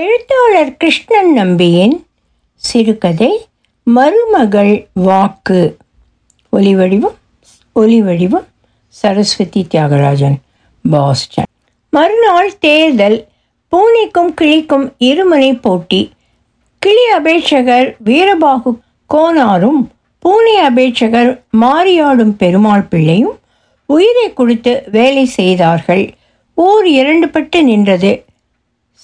எழுத்தாளர் கிருஷ்ணன் நம்பியின் சிறுகதை மருமகள் வாக்கு. ஒலிவடிவம் ஒலிவடிவம் சரஸ்வதி தியாகராஜன் பாஸ்டன். மறுநாள் தேர்தல் பூனைக்கும் கிளிக்கும் இருமுனை போட்டி. கிளி அபேட்சகர் வீரபாகு கோனாரும் பூனை அபேட்சகர் மாரியாடும் பெருமாள் பிள்ளையும் உயிரை கொடுத்து வேலை செய்தார்கள். ஊர் இரண்டுபட்டு நின்றது.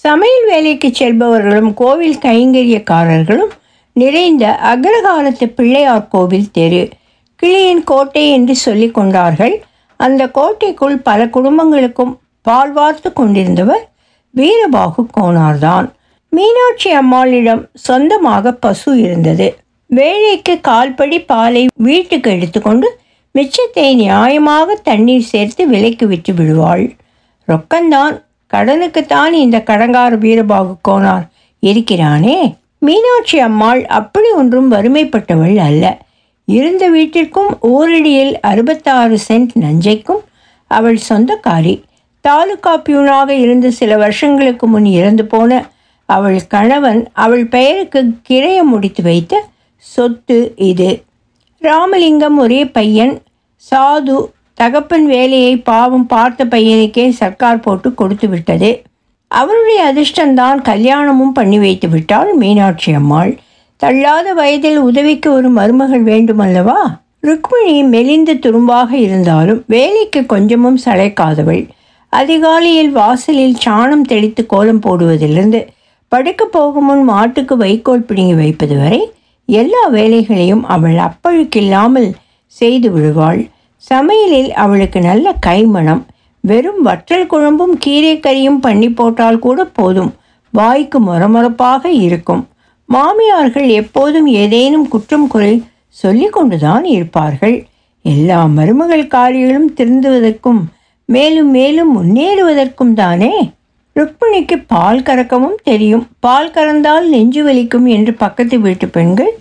சமையல் வேலைக்கு செல்பவர்களும் கோவில் கைங்கரியக்காரர்களும் நிறைந்த அக்ரகாலத்து பிள்ளையார் கோவில் தெரு. கிளியின் கோட்டை என்று சொல்லி கொண்டார்கள். அந்த கோட்டைக்குள் பல குடும்பங்களுக்கும் பால் வார்த்து கொண்டிருந்தவர் வீரபாகு கோனார்தான். மீனாட்சி அம்மாளிடம் சொந்தமாக பசு இருந்தது. வேலைக்கு கால்படி பாலை வீட்டுக்கு எடுத்துக்கொண்டு மிச்சத்தை நியாயமாக தண்ணீர் சேர்த்து விலைக்கு விட்டு விடுவாள். ரொக்கந்தான் கடனுக்குத்தான் இந்த கடங்கார வீரபாகு கோனார் இருக்கிறானே? மீனாட்சி அம்மாள் அப்படி ஒன்றும் வறுமைப்பட்டவள் அல்ல. இருந்த வீட்டிற்கும் ஊரடியில் அறுபத்தாறு சென்ட் நஞ்சைக்கும் அவள் சொந்தக்காரி. தாலுகா பியூனாக இருந்து சில வருஷங்களுக்கு முன் இறந்து போன அவள் கணவன் அவள் பெயருக்கு கிரையம் முடித்து வைத்த சொத்து இது. ராமலிங்கம் ஒரே பையன். சாது தகப்பன் வேலையை பாவம் பார்த்த பையனுக்கே சர்க்கார் போட்டு கொடுத்து விட்டது. அவருடைய அதிர்ஷ்டம்தான் கல்யாணமும் பண்ணி வைத்து விட்டாள் மீனாட்சி அம்மாள். தள்ளாத வயதில் உதவிக்கு ஒரு மருமகள் வேண்டுமல்லவா? ருக்மிணி மெலிந்து துரும்பாக இருந்தாலும் வேலைக்கு கொஞ்சமும் சளைக்காதவள். அதிகாலையில் வாசலில் சாணம் தெளித்து கோலம் போடுவதிலிருந்து படுக்க போகும் முன் மாட்டுக்கு வைக்கோல் பிடுங்கி வைப்பது வரை எல்லா வேலைகளையும் அவள் அப்பழுக்கில்லாமல் செய்து விடுவாள். சமையலில் அவளுக்கு நல்ல கைமணம். வெறும் வற்றல் குழம்பும் கீரை கறியும் பண்ணி போட்டால் கூட போதும். வாய்க்கு மொரமொரப்பாக இருக்கும். மாமியார்கள் எப்போதும் ஏதேனும் குற்றம் குறை சொல்லி கொண்டுதான் இருப்பார்கள். எல்லா மருமகள் காரியங்களும் திருந்துவதற்கும் மேலும் மேலும் முன்னேறுவதற்கும் தானே? ருக்மிணிக்கு பால் கறக்கவும் தெரியும். பால் கறந்தால் நெஞ்சு வலிக்கும் என்று பக்கத்து வீட்டு பெண்கள்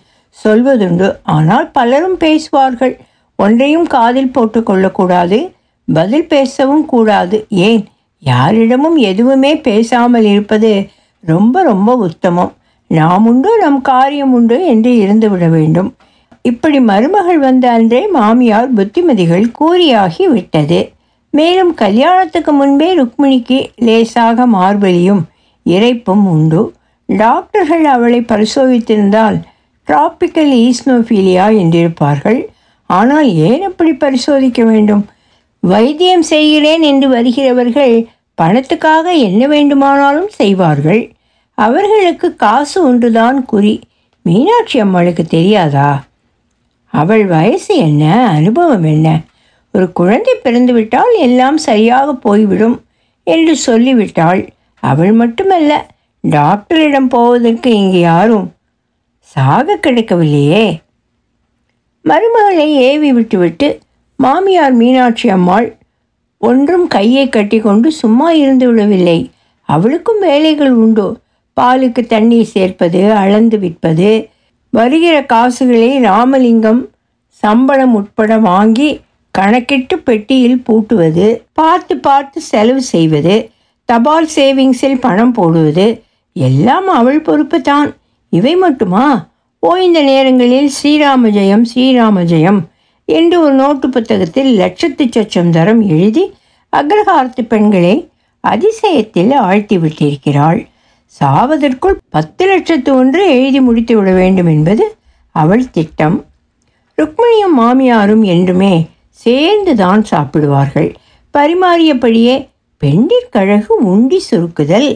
சொல்வதுண்டு. ஆனால் பலரும் பேசுவார்கள். ஒன்றையும் காதில் போட்டுக்கொள்ளக்கூடாது பதில் பேசவும் கூடாது. ஏன்? யாரிடமும் எதுவுமே பேசாமல் இருப்பது ரொம்ப ரொம்ப உத்தமம். நாம் உண்டு நம் காரியம் உண்டு என்று இருந்துவிட வேண்டும். இப்படி மருமகள் வந்த அன்றே மாமியார் புத்திமதிகள் கூறியாகி விட்டது. மேலும் கல்யாணத்துக்கு முன்பே ருக்மிணிக்கு லேசாக மார்பலியும் இறைப்பும் உண்டு. டாக்டர்கள் அவளை பரிசோதித்திருந்தால் டிராபிக்கல் ஈஸ்னோஃபீலியா என்றிருப்பார்கள். ஆனால் ஏன் அப்படி பரிசோதிக்க வேண்டும்? வைத்தியம் செய்கிறேன் என்று வருகிறவர்கள் பணத்துக்காக என்ன வேண்டுமானாலும் செய்வார்கள். அவர்களுக்கு காசு ஒன்றுதான் குறி. மீனாட்சி அம்மாளுக்கு தெரியாதா? அவள் வயசு என்ன? அனுபவம் என்ன? ஒரு குழந்தை பிறந்துவிட்டால் எல்லாம் சரியாக போய்விடும் என்று சொல்லிவிட்டாள். அவள் மட்டுமல்ல டாக்டரிடம் போவதற்கு இங்கே யாரும் சாக கிடைக்கவில்லையே. மருமகளை ஏவி விட்டுவிட்டு மாமியார் மீனாட்சி அம்மாள் ஒன்றும் கையை கட்டிக்கொண்டு சும்மா இருந்து விடவில்லை. அவளுக்கும் வேலைகள் உண்டு. பாலுக்கு தண்ணீர் சேர்ப்பது அளந்து விற்பது. வருகிற காசுகளை ராமலிங்கம் சம்பளம் உட்பட வாங்கி கணக்கிட்டு பெட்டியில் பூட்டுவது பார்த்து பார்த்து செலவு செய்வது தபால் சேவிங்ஸில் பணம் போடுவது எல்லாம் அவள் பொறுப்பு தான் இவை மட்டுமா? ஓய்ந்த நேரங்களில் ஸ்ரீராம ஜெயம் ஸ்ரீராம ஜெயம் என்று ஒரு நோட்டு புத்தகத்தில் லட்சத்து சொச்சம் தரம் எழுதி அக்ரஹாரத்து பெண்களை அதிசயத்தில் ஆழ்த்தி விட்டிருக்கிறாள் சாவதற்குள் பத்து லட்சத்து ஒன்று எழுதி முடித்து விட வேண்டும் என்பது அவள் திட்டம். ருக்மிணியும் மாமியாரும் என்றுமே சேர்ந்து தான் சாப்பிடுவார்கள். பரிமாறியபடியே பெண்டிற்கழகு உண்டி சுருக்குதல்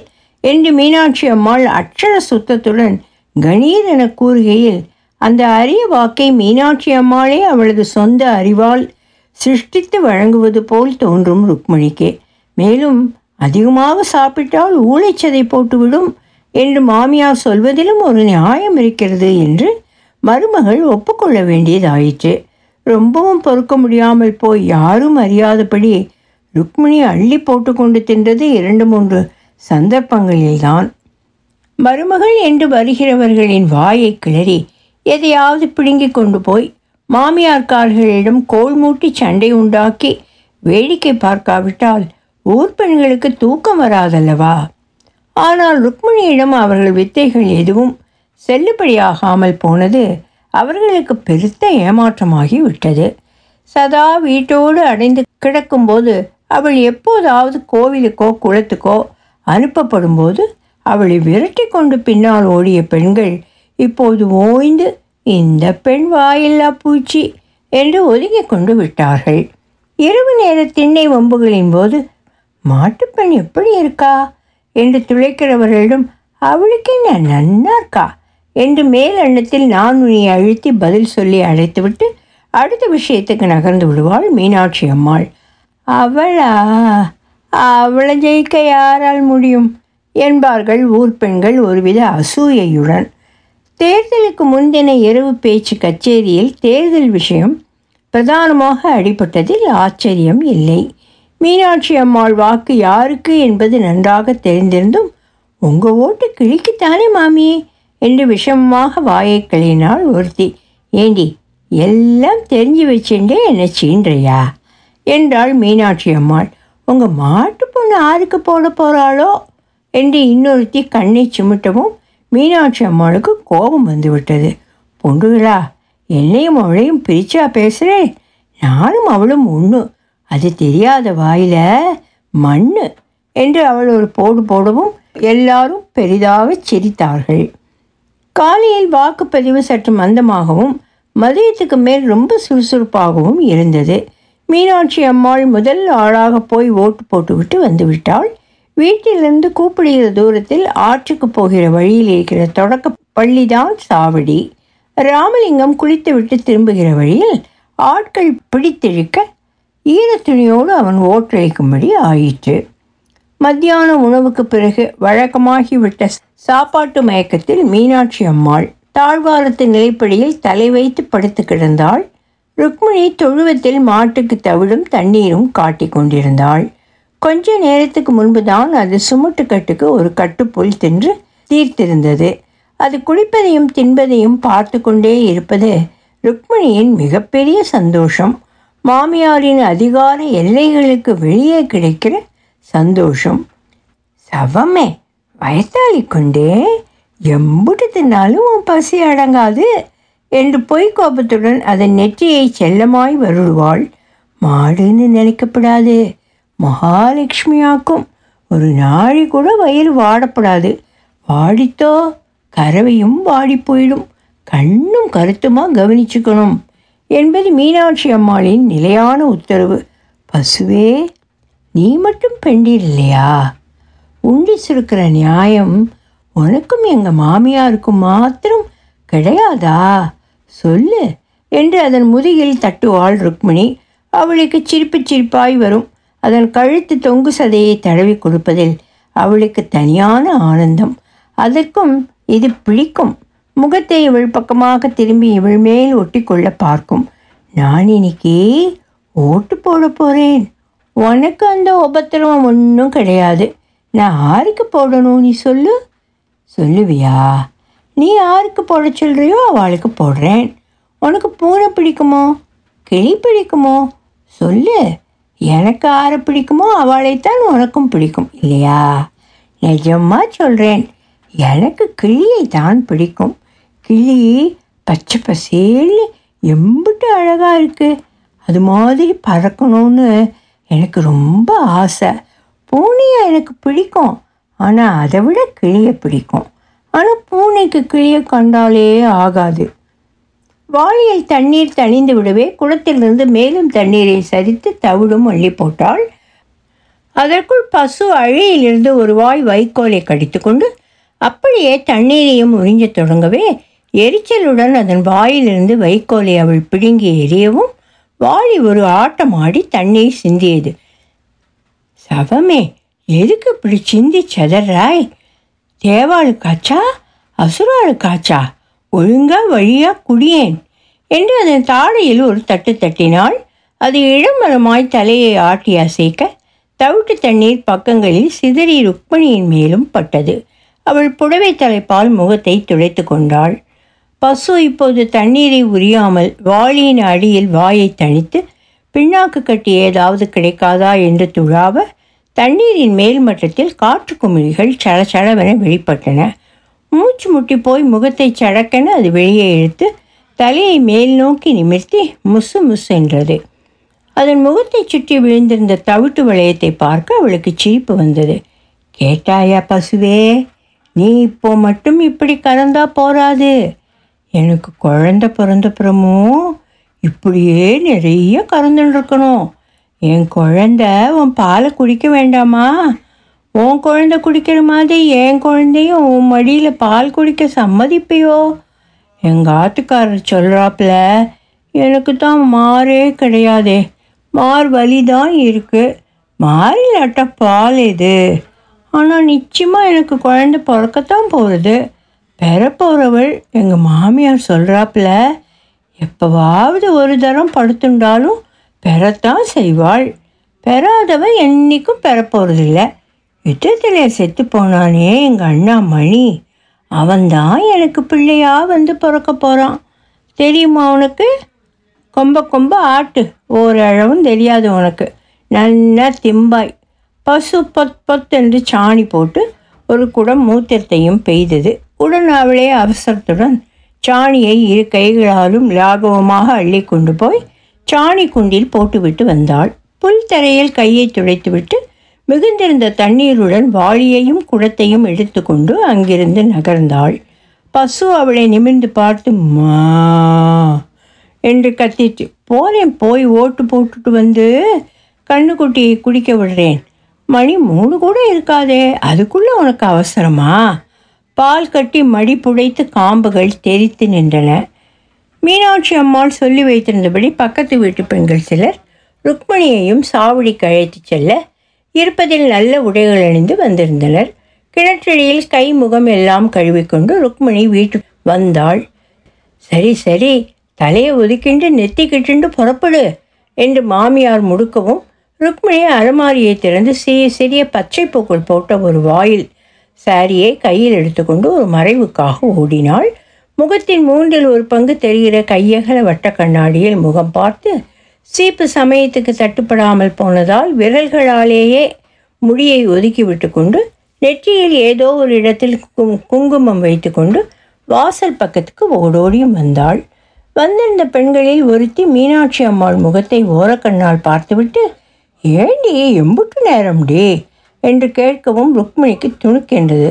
என்று மீனாட்சி அம்மாள் அட்சர சுத்தத்துடன் கணீர் என கூறுகையில் அந்த அரிய வாக்கை மீனாட்சி அம்மாளே அவளது சொந்த அறிவால் சிருஷ்டித்து வழங்குவது போல் தோன்றும் ருக்மிணிக்கு. மேலும் அதிகமாக சாப்பிட்டால் ஊழைச்சதை போட்டுவிடும் என்று மாமியார் சொல்வதிலும் ஒரு நியாயம் இருக்கிறது என்று மருமகள் ஒப்புக்கொள்ள வேண்டியதாயிற்று. ரொம்பவும் பொறுக்க முடியாமல் போய் யாரும் அறியாதபடி ருக்மிணி அள்ளி போட்டுக்கொண்டு தின்றது இரண்டு மூன்று சந்தர்ப்பங்களில்தான். மருமகள் என்று வருகிறவர்களின் வாயை கிளறி எதையாவது பிடுங்கி கொண்டு போய் மாமியார்கார்களிடம் கோல் மூட்டி சண்டை உண்டாக்கி வேடிக்கை பார்க்காவிட்டால் ஊர் பெண்களுக்கு தூக்கம் வராதல்லவா? ஆனால் ருக்மிணியிடம் அவர்கள் வித்தைகள் எதுவும் செல்லுபடியாகாமல் போனது அவர்களுக்கு பெருத்த ஏமாற்றமாகி விட்டது. சதா வீட்டோடு அடைந்து கிடக்கும்போது அவள் எப்போதாவது கோவிலுக்கோ குளத்துக்கோ அனுப்பப்படும்போது அவளை விரட்டி கொண்டு பின்னால் ஓடிய பெண்கள் இப்போது ஓய்ந்து இந்த பெண் வாயில்லா பூச்சி என்று ஒதுங்கிக் கொண்டு விட்டார்கள். இரவு நேர திண்ணை வம்புகளின் போது மாட்டுப்பெண் எப்படி இருக்கா? என்று துளைக்கிறவர்களிடம் அவளுக்கு என்ன நன்னா இருக்கா? என்று மேல் எண்ணத்தில் நான் உனியை அழுத்தி பதில் சொல்லி அழைத்துவிட்டு அடுத்த விஷயத்துக்கு நகர்ந்து விடுவாள் மீனாட்சி அம்மாள். அவளா? அவளை ஜெயிக்க யாரால் முடியும்? என்பார்கள் ஊர் பெண்கள் ஒருவித அசூயையுடன். தேர்தலுக்கு முந்தின இரவு பேச்சு கச்சேரியில் தேர்தல் விஷயம் பிரதானமாக அடிபட்டதில் ஆச்சரியம் இல்லை. மீனாட்சி அம்மாள் வாக்கு யாருக்கு என்பது நன்றாக தெரிந்திருந்தும் உங்கள் ஓட்டு கிழிக்குத்தானே மாமியே என்று விஷமமாக வாயை கழினாள் ஒருத்தி. ஏண்டி எல்லாம் தெரிஞ்சு வச்சுட்டே என்ன சீன்றையா? என்றாள் மீனாட்சி அம்மாள். உங்கள் மாட்டு பொண்ணு ஆருக்கு போட போகிறாளோ என்று இன்னொருத்தி கண்ணை சிமிட்டவும் மீனாட்சி அம்மாளுக்கு கோபம் வந்துவிட்டது. பொண்டுகளா என்னையும் அவளையும் பிரிச்சா பேசுகிறேன் நானும் அவளும் ஒன்று அது தெரியாத வாயில மண் என்று அவள் ஒரு போடு போடவும் எல்லாரும் பெரிதாக சிரித்தார்கள். காலையில் வாக்குப்பதிவு சற்று மந்தமாகவும் மதியத்துக்கு மேல் ரொம்ப சுறுசுறுப்பாகவும் இருந்தது. மீனாட்சி அம்மாள் முதல் ஆளாக போய் ஓட்டு போட்டுவிட்டு வந்துவிட்டாள் வீட்டிலிருந்து கூப்பிடுகிற தூரத்தில் ஆற்றுக்கு போகிற வழியில் இருக்கிற தொடக்க பள்ளிதான் சாவடி. ராமலிங்கம் குளித்துவிட்டு திரும்புகிற வழியில் ஆட்கள் பிடித்திழுக்க ஈரத்துணியோடு அவன் ஓட்டளிக்கும்படி ஆயிற்று. மத்தியான உணவுக்கு பிறகு வழக்கமாகிவிட்ட சாப்பாட்டு மயக்கத்தில் மீனாட்சி அம்மாள் தாழ்வாரத்து நிலைப்படியில் தலை வைத்து படுத்து கிடந்தாள். ருக்மிணி தொழுவத்தில் மாட்டுக்கு தவிடும் தண்ணீரும் காட்டிக் கொண்டிருந்தாள். கொஞ்ச நேரத்துக்கு முன்புதான் அது சுமுட்டுக்கட்டுக்கு ஒரு கட்டுப்புல் தின்று தீர்த்திருந்தது. அது குளிப்பதையும் தின்பதையும் பார்த்து கொண்டே இருப்பது ருக்மிணியின் மிகப்பெரிய சந்தோஷம். மாமியாரின் அதிகார எல்லைகளுக்கு வெளியே கிடைக்கிற சந்தோஷம். சவமே வயத்தாளி கொண்டே எம்புட்டு தின்னாலும் உன் பசி அடங்காது என்று பொய்க்கோபத்துடன் அதன் நெற்றியை செல்லமாய் வருடுவாள் மாடுன்னு நினைக்கப்படாது. மகாலட்சுமியாக்கும். ஒரு நாழி கூட வயிறு வாடப்படாது. வாடித்தோ கறவையும் வாடி போயிடும். கண்ணும் கருத்துமா கவனிச்சுக்கணும் என்பது மீனாட்சி அம்மாளின் நிலையான உத்தரவு. பசுவே நீ மட்டும் பெண்டீர் இல்லையா உண்டி சுருக்கிற நியாயம் உனக்கும் எங்கள் மாமியாருக்கும் மாத்திரம் கிடையாதா? சொல்லு என்று அதன் முதுகில் தட்டுவாள் ருக்மிணி. அவளுக்கு சிரிப்பு சிரிப்பாய் வரும். அதன் கழுத்து தொங்கு சதையை தடவி கொடுப்பதில் அவளுக்கு தனியான ஆனந்தம். அதற்கும் இது பிடிக்கும். முகத்தை இவள் பக்கமாக திரும்பி இவள் மேல் ஒட்டிக்கொள்ள பார்க்கும். நான் இன்னைக்கு ஓட்டு போட போகிறேன் உனக்கு அந்த உபத்திரவம் ஒன்றும் கிடையாது. நான் யாருக்கு போடணும் நீ சொல்லு. சொல்லுவியா? நீ யாருக்கு போட சொல்கிறியோ அவளுக்கு போடுறேன். உனக்கு பூனை பிடிக்குமோ? கிளி பிடிக்குமோ? சொல்லு. எனக்கு ஆரை பிடிக்குமோ அவளைத்தான் உனக்கும் பிடிக்கும் இல்லையா? நிஜமாக சொல்கிறேன் எனக்கு கிளியை தான் பிடிக்கும். கிளி பச்சை பசேல்னு எம்பிட்டு அழகாக இருக்குது அது மாதிரி பறக்கணும்னு எனக்கு ரொம்ப ஆசை. பூனையை எனக்கு பிடிக்கும். ஆனால் அதை விட கிளியை பிடிக்கும். ஆனால் பூனைக்கு கிளியை கண்டாலே ஆகாது. வாளியில் தண்ணீர் தணிந்து விடவே குளத்திலிருந்து மேலும் தண்ணீரை சரித்து தவிடும் அள்ளி போட்டாள். அதற்குள் பசு அழியிலிருந்து ஒரு வாய் வைக்கோலை கடித்துக்கொண்டு அப்படியே தண்ணீரையும் உறிஞ்சத் தொடங்கவே எரிச்சலுடன் அதன் வாயிலிருந்து வைக்கோலை அவள் பிடுங்கி எரியவும் வாளி ஒரு ஆட்டம் ஆடி தண்ணீர் சிந்தியது. சவமே எதுக்கு இப்படி சிந்தி செதறாய்? தேவாளுக்காச்சா? அசுராளுக்காச்சா? ஒழுங்கா வழியா குடியேன் என்று அதன் தாடையில் ஒரு தட்டு தட்டினாள். அது இளமரமாய் தலையை ஆட்டி அசைக்க தவிட்டு தண்ணீர் பக்கங்களில் சிதறி ருக்மணியின் மேலும் பட்டது. அவள் புடவை தலைப்பால் முகத்தை துடைத்து கொண்டாள். பசு இப்போது தண்ணீரை உரியாமல் வாளியின் அடியில் வாயை தணித்து பின்னாக்கு கட்டி ஏதாவது கிடைக்காதா? என்று துழாவ தண்ணீரின் மேல் மட்டத்தில் காற்று குமிழிகள் சளசளவென வெளிப்பட்டன. மூச்சு முட்டி போய் முகத்தை சடக்கென அது வெளியே இழுத்து தலையை மேல் நோக்கி நிமிர்த்தி முசு முசு என்றது. அதன் முகத்தை சுற்றி விழுந்திருந்த தவிட்டு வளையத்தை பார்க்க அவளுக்கு சிரிப்பு வந்தது. கேட்டாயா பசுவே நீ இப்போ மட்டும் இப்படி கறந்தா போராது எனக்கு குழந்த பிறந்தப்புறமும் இப்படியே நிறைய கறந்துன்னு இருக்கணும் என் குழந்த உன் பாலை குடிக்க வேண்டாமா? உன் குழந்தை குடிக்கிற மாதிரி என் குழந்தையும் உன் மடியில் பால் குடிக்க சம்மதிப்பையோ? எங்கள் ஆத்துக்காரர் சொல்கிறாப்புல எனக்கு தான் மாறே கிடையாதே. மார் வலி தான் இருக்குது மாறிலாட்ட பால் இது ஆனால் நிச்சயமாக எனக்கு குழந்தை பிறக்கத்தான் போகிறது பெறப்போகிறவள் எங்கள் மாமியார் சொல்கிறாப்புல எப்போவாவது ஒரு தரம் படுத்துண்டாலும் பெறத்தான் செய்வாள். பெறாதவன் என்றைக்கும் பெறப்போகிறதில்லை யுத்தத்தில் செத்து போனானே எங்கள் அண்ணா மணி. அவன்தான் எனக்கு பிள்ளையாக வந்து பிறக்க போகிறான் தெரியுமா உனக்கு? கொம்ப கொம்ப ஆட்டு. ஓரளவும் தெரியாது உனக்கு. நல்லா திம்பாய். பசு பொத் பொத் என்று சாணி போட்டு ஒரு குடம் மூத்திரத்தையும் பெய்தது. உடன் அவளே அவசரத்துடன் சாணியை இரு கைகளாலும் லாகவமாக அள்ளி கொண்டு போய் சாணி குண்டில் போட்டுவிட்டு வந்தாள். புல் தரையில் கையை துடைத்துவிட்டு மிகுந்திருந்த தண்ணீருடன் வாளியையும் குடத்தையும் எடுத்துக்கொண்டு அங்கிருந்து நகர்ந்தாள். பசு அவளை நிமிர்ந்து பார்த்து மா என்று கத்திட்டு போறேன் போய் ஓட்டு போட்டுட்டு வந்து கண்ணுக்குட்டியை குடிக்க விடுறேன். மணி மூணு கூட இருக்காதே அதுக்குள்ளே உனக்கு அவசரமா? பால் கட்டி மடி புடைத்து காம்புகள் தெரித்து நின்றன. மீனாட்சி அம்மாள் சொல்லி வைத்திருந்தபடி பக்கத்து வீட்டு பெண்கள் சிலர் ருக்மணியையும் சாவடிக்கு அழைத்து செல்ல இருப்பதில் நல்ல உடைகள் அணிந்து வந்திருந்தனர். கிணற்றடியில் கை முகம் எல்லாம் கழுவிக்கொண்டு ருக்மிணி வீட்டுக்கு வந்தாள். சரி சரி தலையை ஒதுக்கிண்டு நெத்திக்கிட்டு புறப்படு என்று மாமியார் முடுக்கவும் ருக்மிணி அலமாரியை திறந்து சிறிய சிறிய பச்சை பூக்கள் போட்ட ஒரு வாயில் சாரியை கையில் எடுத்துக்கொண்டு ஒரு மறைவுக்காக ஓடினாள். முகத்தின் மூன்றில் ஒரு பங்கு தெரிகிற கையகல வட்ட கண்ணாடியில் முகம் பார்த்து சீப்பு சமயத்துக்கு தட்டுப்படாமல் போனதால் விரல்களாலேயே முடியை ஒதுக்கிவிட்டு கொண்டு நெற்றியில் ஏதோ ஒரு இடத்தில் குங்குமம் வைத்துக்கொண்டு வாசல் பக்கத்துக்கு ஓடோடியும் வந்தாள். வந்திருந்த பெண்களில் ஒருத்தி மீனாட்சி அம்மாள் முகத்தை ஓரக்கண்ணால் பார்த்துவிட்டு ஏண்டி எம்புட்டு நேரம் டே? என்று கேட்கவும் ருக்மிணிக்கு துணுக்கென்றது.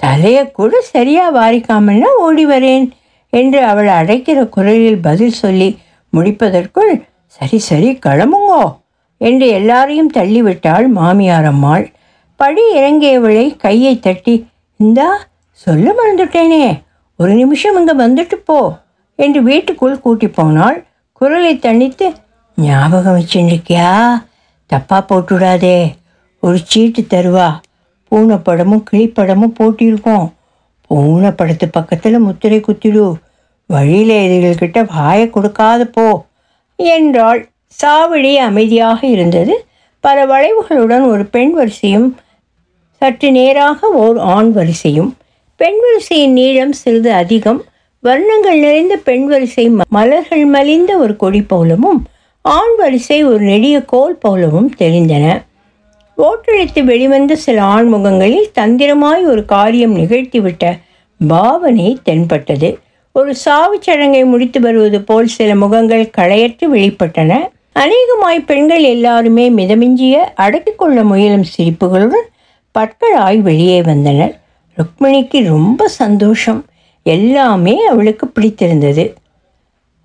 தலையை கூட சரியாக வாரிக்காமல்னா ஓடி வரேன் என்று அவள் அடைக்கிற குரலில் பதில் சொல்லி முடிப்பதற்குள் சரி சரி கிளம்புங்கோ. என்று எல்லாரையும் தள்ளிவிட்டாள் மாமியார் அம்மாள். படி இறங்கியவளை கையை தட்டி இந்தா சொல்ல மறந்துட்டேனே. ஒரு நிமிஷம் இங்கே வந்துட்டு போ. என்று வீட்டுக்குள் கூட்டி போனாள். குரலை தணித்து ஞாபகம் வச்சுருக்கியா? தப்பாக போட்டுவிடாதே ஒரு சீட்டு தருவா. பூனை படமும் கிளிப்படமும் போட்டிருக்கோம். பூனை படத்து பக்கத்தில் முத்திரை குத்திடு. வழியில் எதிரிகள்கிட்ட வாயை கொடுக்காத போ. என்றாள் சாவடி அமைதியாக இருந்தது. பல வளைவுகளுடன் ஒரு பெண் வரிசையும் சற்று நேராக ஓர் ஆண் வரிசையும். பெண் வரிசையின் நீளம் சிறிது அதிகம். வர்ணங்கள் நிறைந்த பெண் வரிசை ம- மலர்கள் மலிந்த ஒரு கொடி போலவும் ஆண் வரிசை ஒரு நெடிய கோல் போலவும் தெரிந்தன ஓட்டழித்து வெளிவந்த சில ஆண்முகங்களில் தந்திரமாய் ஒரு காரியம் நிகழ்த்திவிட்ட பாவனை தென்பட்டது. ஒரு சாவுச் சடங்கை முடித்து வருவது போல் சில முகங்கள் களையற்று வெளிப்பட்டன. அநேகமாய் பெண்கள் எல்லாருமே மிதமிஞ்சிய அடக்கிக் கொள்ள முயலும் சிரிப்புகளுடன் பற்களாய் வெளியே வந்தனர். ருக்மிணிக்கு ரொம்ப சந்தோஷம். எல்லாமே அவளுக்கு பிடித்திருந்தது.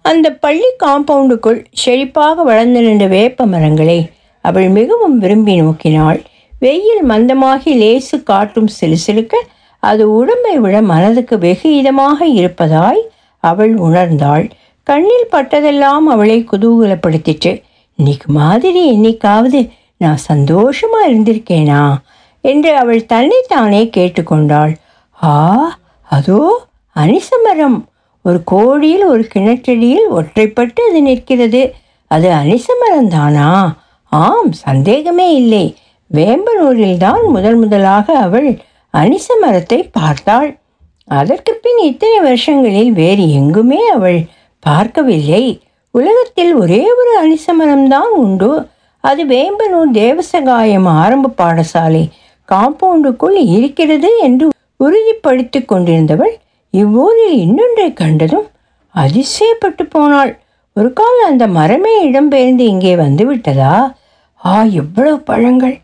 அந்த பள்ளி காம்பவுண்டுக்குள் செழிப்பாக வளர்ந்து நின்ற வேப்ப மரங்களை அவள் மிகவும் விரும்பி நோக்கினாள். வெயில் மந்தமாகி லேசு காற்றும் சிலுசிலுக்க அது உடம்பை விட மனதுக்கு வெகு இதமாக இருப்பதாய் அவள் உணர்ந்தாள். கண்ணில் பட்டதெல்லாம் அவளை குதூகலப்படுத்திற்று. இன்னைக்கு மாதிரி என்னைக்காவது நான் சந்தோஷமா இருந்திருக்கேனா? என்று அவள் தன்னைத்தானே கேட்டுக்கொண்டாள். ஆ அதோ அனிசமரம். ஒரு கோடியில் ஒரு கிணற்றடியில் ஒற்றைப்பட்டு அது நிற்கிறது. அது அனிசமரம் தானா ஆம் சந்தேகமே இல்லை. வேம்பனூரில்தான் முதல் முதலாக அவள் அனிச மரத்தை பார்த்தாள். அதற்கு பின் இத்தனை வருஷங்களில் வேறு எங்குமே அவள் பார்க்கவில்லை. உலகத்தில் ஒரே ஒரு அனிச மரம்தான் உண்டு. அது வேம்பனூர் தேவசகாயம் ஆரம்ப பாடசாலை காம்பவுண்டுக்குள் இருக்கிறது என்று உறுதிப்படுத்தி கொண்டிருந்தவள் இவ்வூரில் இன்னொன்றை கண்டதும் அதிசயப்பட்டு போனாள். ஒரு கால் அந்த மரமே இடம்பெயர்ந்து இங்கே வந்துவிட்டதா ஆ எவ்வளவு பழங்கள்.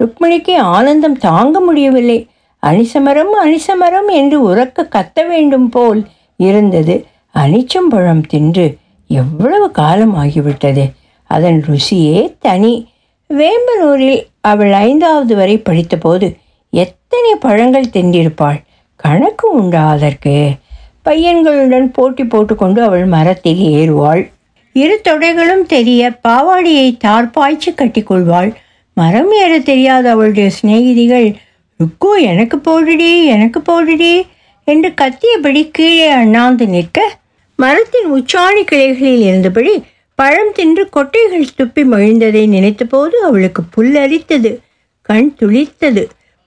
ருக்மிணிக்கு ஆனந்தம் தாங்க முடியவில்லை. அனிசமரம் அனிசமரம் என்று உறக்க கத்த வேண்டும் போல் இருந்தது. அனிச்சம்பழம் தின்று எவ்வளவு காலம் ஆகிவிட்டது? அதன் ருசியே தனி. வேம்பனூரில் அவள் ஐந்தாவது வரை படித்தபோது எத்தனை பழங்கள் தின்றிருப்பாள்? கணக்கு உண்டா அதற்கு? பையன்களுடன் போட்டி போட்டுக்கொண்டு அவள் மரத்தில் ஏறுவாள். இரு தொடைகளும் தெரிய பாவாடியை தார்பாய்ச்சி கட்டிக்கொள்வாள். மரம் ஏற தெரியாத அவளுடைய சிநேகிதிகள் ருக்கு எனக்கு போடுடி எனக்கு போடுடி என்று கத்தியபடி கீழே அண்ணாந்து நிற்க மரத்தின் உச்சாணி கிளைகளில் இருந்தபடி பழம் தின்று கொட்டைகள் துப்பி மகிழ்ந்ததை நினைத்தபோது அவளுக்கு புல்லரித்தது கண் துளித்தது.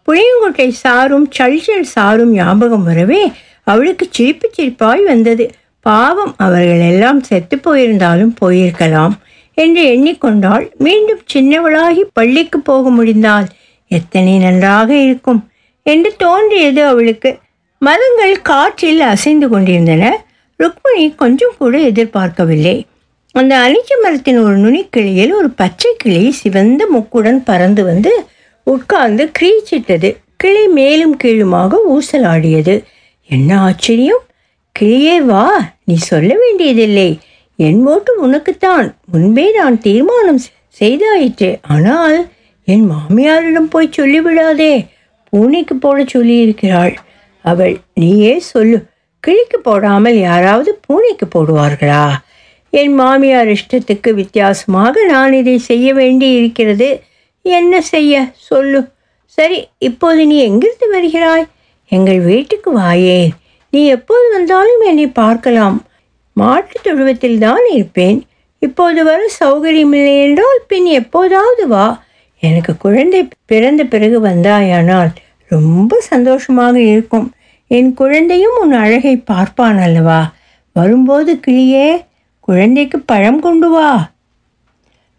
புளியங்கொட்டை சாரும் சல்சல் சாரும் ஞாபகம் வரவே அவளுக்கு சிரிப்பு சிரிப்பாய் வந்தது. பாவம் அவர்கள் எல்லாம் செத்து போயிருந்தாலும் போயிருக்கலாம் என்று எண்ணிக்கொண்டாள். மீண்டும் சின்னவளாகி பள்ளிக்கு போக முடிந்தால் எத்தனை நன்றாக இருக்கும் என்று தோன்றியது அவளுக்கு. மரங்கள் காற்றில் அசைந்து கொண்டிருந்தன. ருக்மிணி கொஞ்சம் கூட எதிர்பார்க்கவில்லை. அந்த அணிச்ச மரத்தின் ஒரு நுனிக்கிளையில் ஒரு பச்சை கிளி சிவந்த முக்குடன் பறந்து வந்து உட்கார்ந்து கிரீச்சிட்டது. கிளி மேலும் கீழுமாக ஊசலாடியது. என்ன ஆச்சரியம்? கிளியே வா நீ சொல்ல வேண்டியதில்லை. என் ஓட்டு உனக்குத்தான். முன்பே நான் தீர்மானம் செய்தாயிற்று. ஆனால் என் மாமியாரிடம் போய் சொல்லிவிடாதே. பூனைக்கு போட சொல்லியிருக்கிறாள். அவள் நீயே சொல்லு. கிளிக்கு போடாமல் யாராவது பூனைக்கு போடுவார்களா? என் மாமியார் இஷ்டத்துக்கு வித்தியாசமாக நான் இதை செய்ய வேண்டி இருக்கிறது என்ன செய்ய? சொல்லு. சரி இப்போது நீ எங்கிருந்து வருகிறாய்? எங்கள் வீட்டுக்கு வாயே. நீ எப்போது வந்தாலும் என்னை பார்க்கலாம். மாட்டுத் தொழுவத்தில் தான் இருப்பேன். இப்போது வர சௌகரியமில்லை என்றால் பின் எப்போதாவது வா. எனக்கு குழந்தை பிறந்த பிறகு வந்தாயானால் ரொம்ப சந்தோஷமாக இருக்கும். என் குழந்தையும் உன் அழகை பார்ப்பான் அல்லவா? வரும்போது கிளியே குழந்தைக்கு பழம் கொண்டு வா.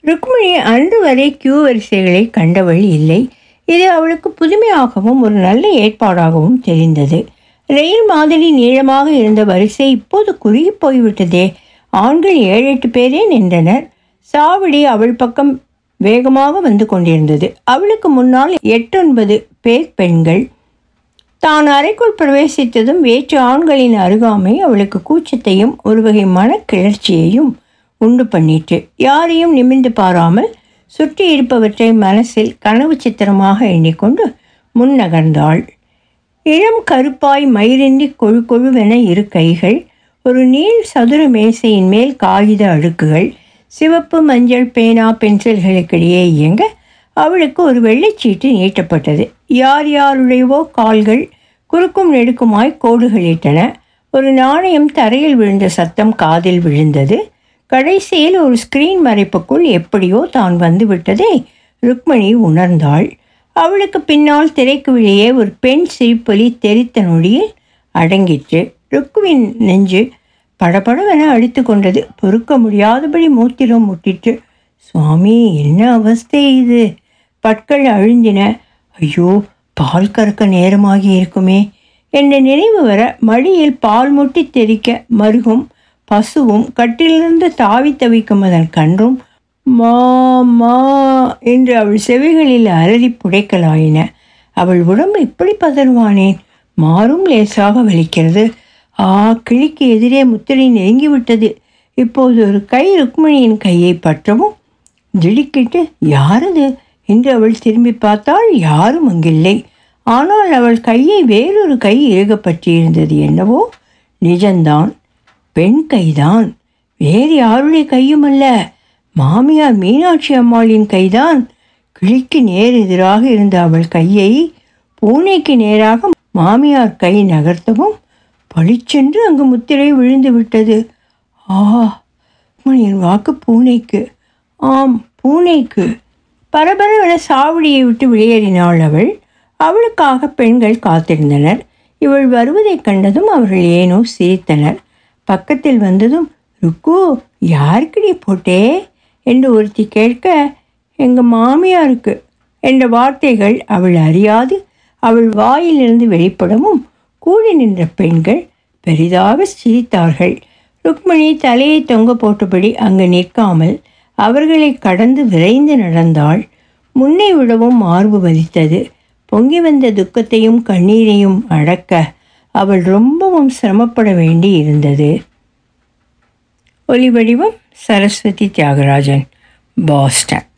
ருக்மிணி அன்று வரை கியூ வரிசைகளை கண்டவள் இல்லை. இது அவளுக்கு புதுமையாகவும் ஒரு நல்ல ஏற்பாடாகவும் தெரிந்தது. ரயில் மாதிரி நீளமாக இருந்த வரிசை இப்போது குறுகி போய்விட்டதே. ஆண்கள் ஏழு எட்டு பேரே நின்றனர். சாவடி அவள் பக்கம் வேகமாக வந்து கொண்டிருந்தது. அவளுக்கு முன்னால் எட்டொன்பது பேர் பெண்கள். தான் அறைக்குள் பிரவேசித்ததும் வேற்று ஆண்களின் அருகாமை அவளுக்கு கூச்சத்தையும் ஒருவகை மனக்கிளர்ச்சியையும் உண்டு பண்ணிட்டு யாரையும் நிமிர்ந்து பாராமல் சுற்றி இருப்பவற்றை மனசில் கனவு சித்திரமாக எண்ணிக்கொண்டு முன்னகர்ந்தாள் இளம் கருப்பாய் மயிரின்றி கொழு கொழுவென இரு கைகள் ஒரு நீள் சதுர மேசையின் மேல் காகித அடுக்குகள் சிவப்பு மஞ்சள் பேனா பென்சில்களுக்கிடையே இயங்க அவளுக்கு ஒரு வெள்ளைச்சீட்டு நீட்டப்பட்டது. யார் யாருடையவோ கால்கள் குறுக்கும் நெடுக்குமாய் கோடுகளிட்டன. ஒரு நாணயம் தரையில் விழுந்த சத்தம் காதில் விழுந்தது. கடைசியில் ஒரு ஸ்கிரீன் மறைப்புக்குள் எப்படியோ தான் வந்துவிட்டதை ருக்மணி உணர்ந்தாள். அவளுக்கு பின்னால் திரைக்கு வெளியே ஒரு பெண் சிரிப்பொலி தெரித்த நொடியில் அடங்கிற்று. ருக்குவின் நெஞ்சு படபடவென அழித்து கொண்டது. பொறுக்க முடியாதபடி மூத்திரம் முட்டிற்று. சுவாமி என்ன அவஸ்தை இது? பற்கள் அழிஞ்சின. ஐயோ பால் கறக்க நேரமாகி இருக்குமே. என்ற நினைவு வர மடியில் பால் முட்டி தெறிக்க மருகும் பசுவும் கட்டிலிருந்து தாவி தவிக்கும் அதன் கன்றும் மா மா என்று அவள் செவிகளில் அலறி புடைக்கலாயின. அவள் உடம்பு இப்படி பதறுவானேன் மாறும் லேசாக வலிக்கிறது. ஆ கிளிக்கு எதிரே முத்திரை நெருங்கிவிட்டது. இப்போது ஒரு கை ருக்மிணியின் கையை பற்றவும் திடுக்கிட்டு யாரது? என்று அவள் திரும்பி பார்த்தால் யாரும் அங்கில்லை. ஆனால் அவள் கையை வேறொரு கை இறுகப்பற்றியிருந்தது என்னவோ? நிஜந்தான். பெண் கைதான். வேறு யாருடைய கையும் அல்ல. மாமியார் மீனாட்சி அம்மாளின் கைதான். கிளிக்கு நேர் எதிராக இருந்த அவள் கையை பூனைக்கு நேராக மாமியார் கை நகர்த்தவும் பளிச்சென்று அங்கு முத்திரை விழுந்து விட்டது. ஆ மணியின் வாக்கு பூனைக்கு. ஆம் பூனைக்கு. பரபரவென சாவடியை விட்டு வெளியேறினாள் அவள். அவளுக்காக பெண்கள் காத்திருந்தனர். இவள் வருவதைக் கண்டதும் அவர்கள் ஏனோ சிரித்தனர். பக்கத்தில் வந்ததும் ருக்கு யாருக்குடி போட்டே? என்று ஒருத்தி கேட்க எங்கள் மாமியாருக்கு. என்ற வார்த்தைகள் அவள் அறியாது. அவள் வாயிலிருந்து வெளிப்படவும் கூடி நின்ற பெண்கள் பெரிதாக சிரித்தார்கள். ருக்மிணி தலையை தொங்க போட்டபடி அங்கு நிற்காமல் அவர்களை கடந்து விரைந்து நடந்தாள். முன்னே விடவும் மார்பு வலித்தது. பொங்கி வந்த துக்கத்தையும் கண்ணீரையும் அடக்க அவள் ரொம்பவும் சிரமப்பட வேண்டி இருந்தது. ஒலிவடிவம் சரஸ்வதி தியாகராஜன் பாஸ்டன்.